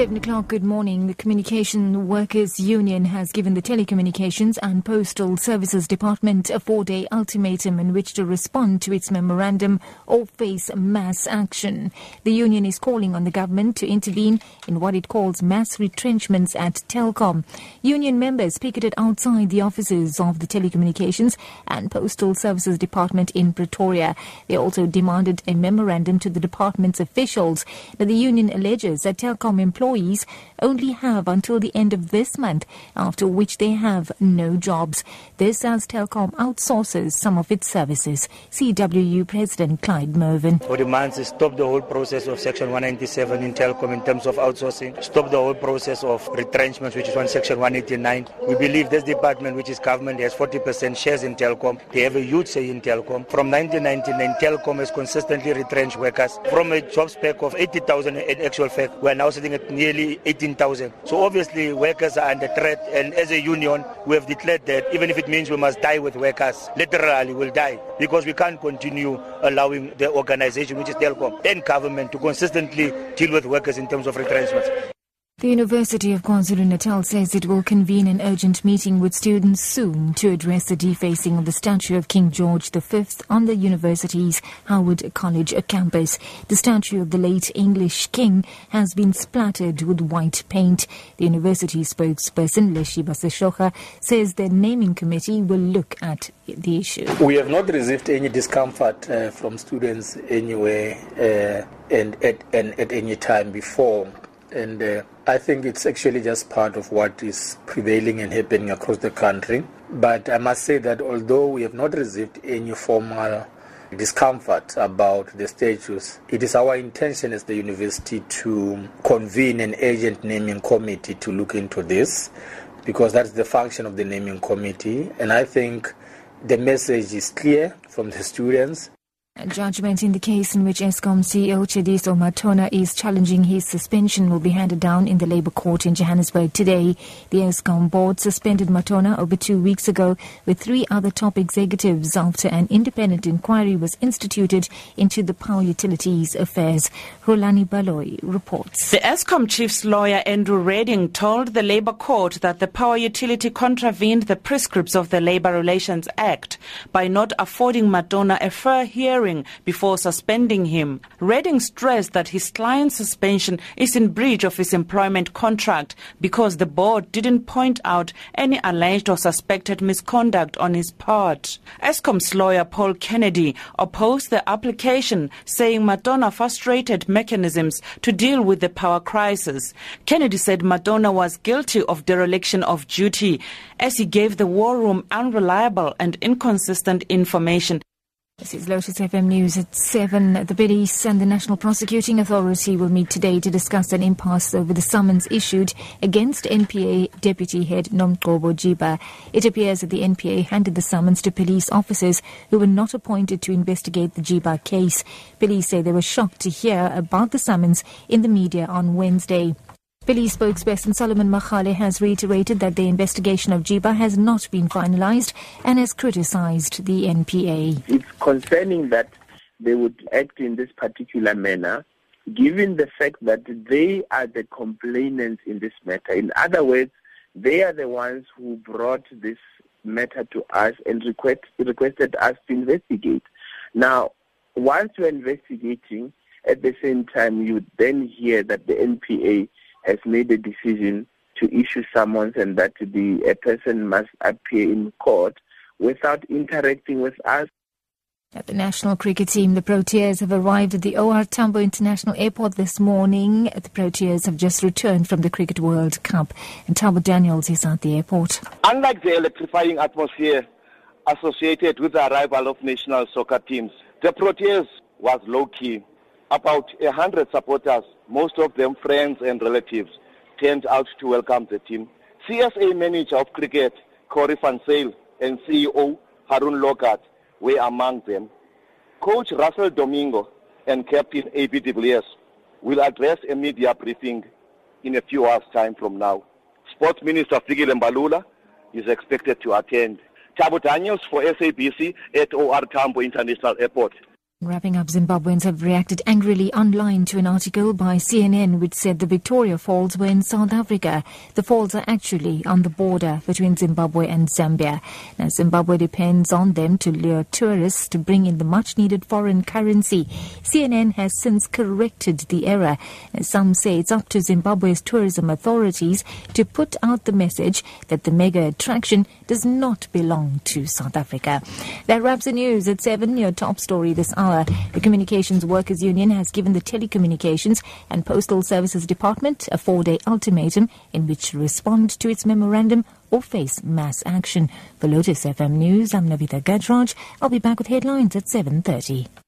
Seven o'clock, good morning. The Communication Workers Union has given the Telecommunications and Postal Services Department a four day ultimatum in which to respond to its memorandum or face mass action. The union is calling on the government to intervene in what it calls mass retrenchments at Telkom. Union members picketed outside the offices of the Telecommunications and Postal Services Department in Pretoria. They also demanded a memorandum to the department's officials. Now, the union alleges that Telkom employees employees only have until the end of this month, after which they have no jobs. This as Telkom outsources some of its services. CWU President Clyde Mervin. Our demands is stop the whole process of Section 197 in Telkom in terms of outsourcing, stop the whole process of retrenchments, which is on Section 189. We believe this department, which is government, has 40% shares in Telkom. They have a huge say in Telkom. From 1999, Telkom has consistently retrenched workers. From a job spec of 80,000 in actual fact, we are now sitting at nearly 18,000. So obviously workers are under threat and as a union we have declared that even if it means we must die with workers, literally we'll die because we can't continue allowing the organization which is Telkom and government to consistently deal with workers in terms of retrenchments. The University of KwaZulu-Natal says it will convene an urgent meeting with students soon to address the defacing of the statue of King George V on the university's Howard College campus. The statue of the late English king has been splattered with white paint. The university spokesperson, Lesiba Seshoka, says the naming committee will look at the issue. We have not received any discomfort uh, from students anywhere uh, and, at, and at any time before and uh, I think it's actually just part of what is prevailing and happening across the country. But I must say that although we have not received any formal discomfort about the status, it is our intention as the university to convene an urgent naming committee to look into this because that's the function of the naming committee. And I think the message is clear from the students Judgment in the case in which Eskom CEO Tshediso Matona is challenging his suspension will be handed down in the Labour Court in Johannesburg today. The Eskom board suspended Matona over two weeks ago with three other top executives after an independent inquiry was instituted into the power utilities affairs. Rolani Baloyi reports. The Eskom chief's lawyer Andrew Redding told the Labour Court that the power utility contravened the prescripts of the Labour Relations Act by not affording Matona a fair hearing hearing before suspending him. Redding stressed that his client's suspension is in breach of his employment contract because the board didn't point out any alleged or suspected misconduct on his part. Eskom's lawyer Paul Kennedy opposed the application, saying Matona frustrated mechanisms to deal with the power crisis. Kennedy said Matona was guilty of dereliction of duty as he gave the war room unreliable and inconsistent information this is Lotus FM News at 7. The police and the National Prosecuting Authority will meet today to discuss an impasse over the summons issued against NPA Deputy Head Nomgcobo Jiba. It appears that the NPA handed the summons to police officers who were not appointed to investigate the Jiba case. Police say they were shocked to hear about the summons in the media on Wednesday. Police spokesperson Solomon Makgale has reiterated that the investigation of Jiba has not been finalized and has criticized the NPA. It's concerning that they would act in this particular manner given the fact that they are the complainants in this matter. In other words, they are the ones who brought this matter to us and request, requested us to investigate. Now, once you're investigating, at the same time, you then hear that the NPA has made a decision to issue summons and that the a person must appear in court without interacting with us. At the national cricket team, the Proteas have arrived at the OR Tambo International Airport this morning. The Proteas have just returned from the Cricket World Cup, and Thabo Daniels is at the airport. Unlike the electrifying atmosphere associated with the arrival of national soccer teams, the Proteas was low key. About a hundred supporters most of them friends and relatives, turned out to welcome the team. CSA manager of cricket, Corrie van Zyl, and CEO Haroon Lorgat were among them. Coach Russell Domingo and Captain AB de Villiers will address a media briefing in a few hours' time from now. Sports Minister Fikile Mbalula is expected to attend. Thabo Daniels for SABC at OR Tambo International Airport. Wrapping up, Zimbabweans have reacted angrily online to an article by CNN which said the Victoria Falls were in South Africa. The falls are actually on the border between Zimbabwe and Zambia. Now, Zimbabwe depends on them to lure tourists to bring in the much needed foreign currency. CNN has since corrected the error. Some say it's up to Zimbabwe's tourism authorities to put out the message that the mega attraction does not belong to South Africa. That wraps the news at 7, your top story this hour. Uh, the Communications Workers Union has given the Telecommunications and Postal Services Department a four-day ultimatum in which to respond to its memorandum or face mass action. For Lotus FM News, I'm Navitha Gajraj. I'll be back with headlines at 7.30.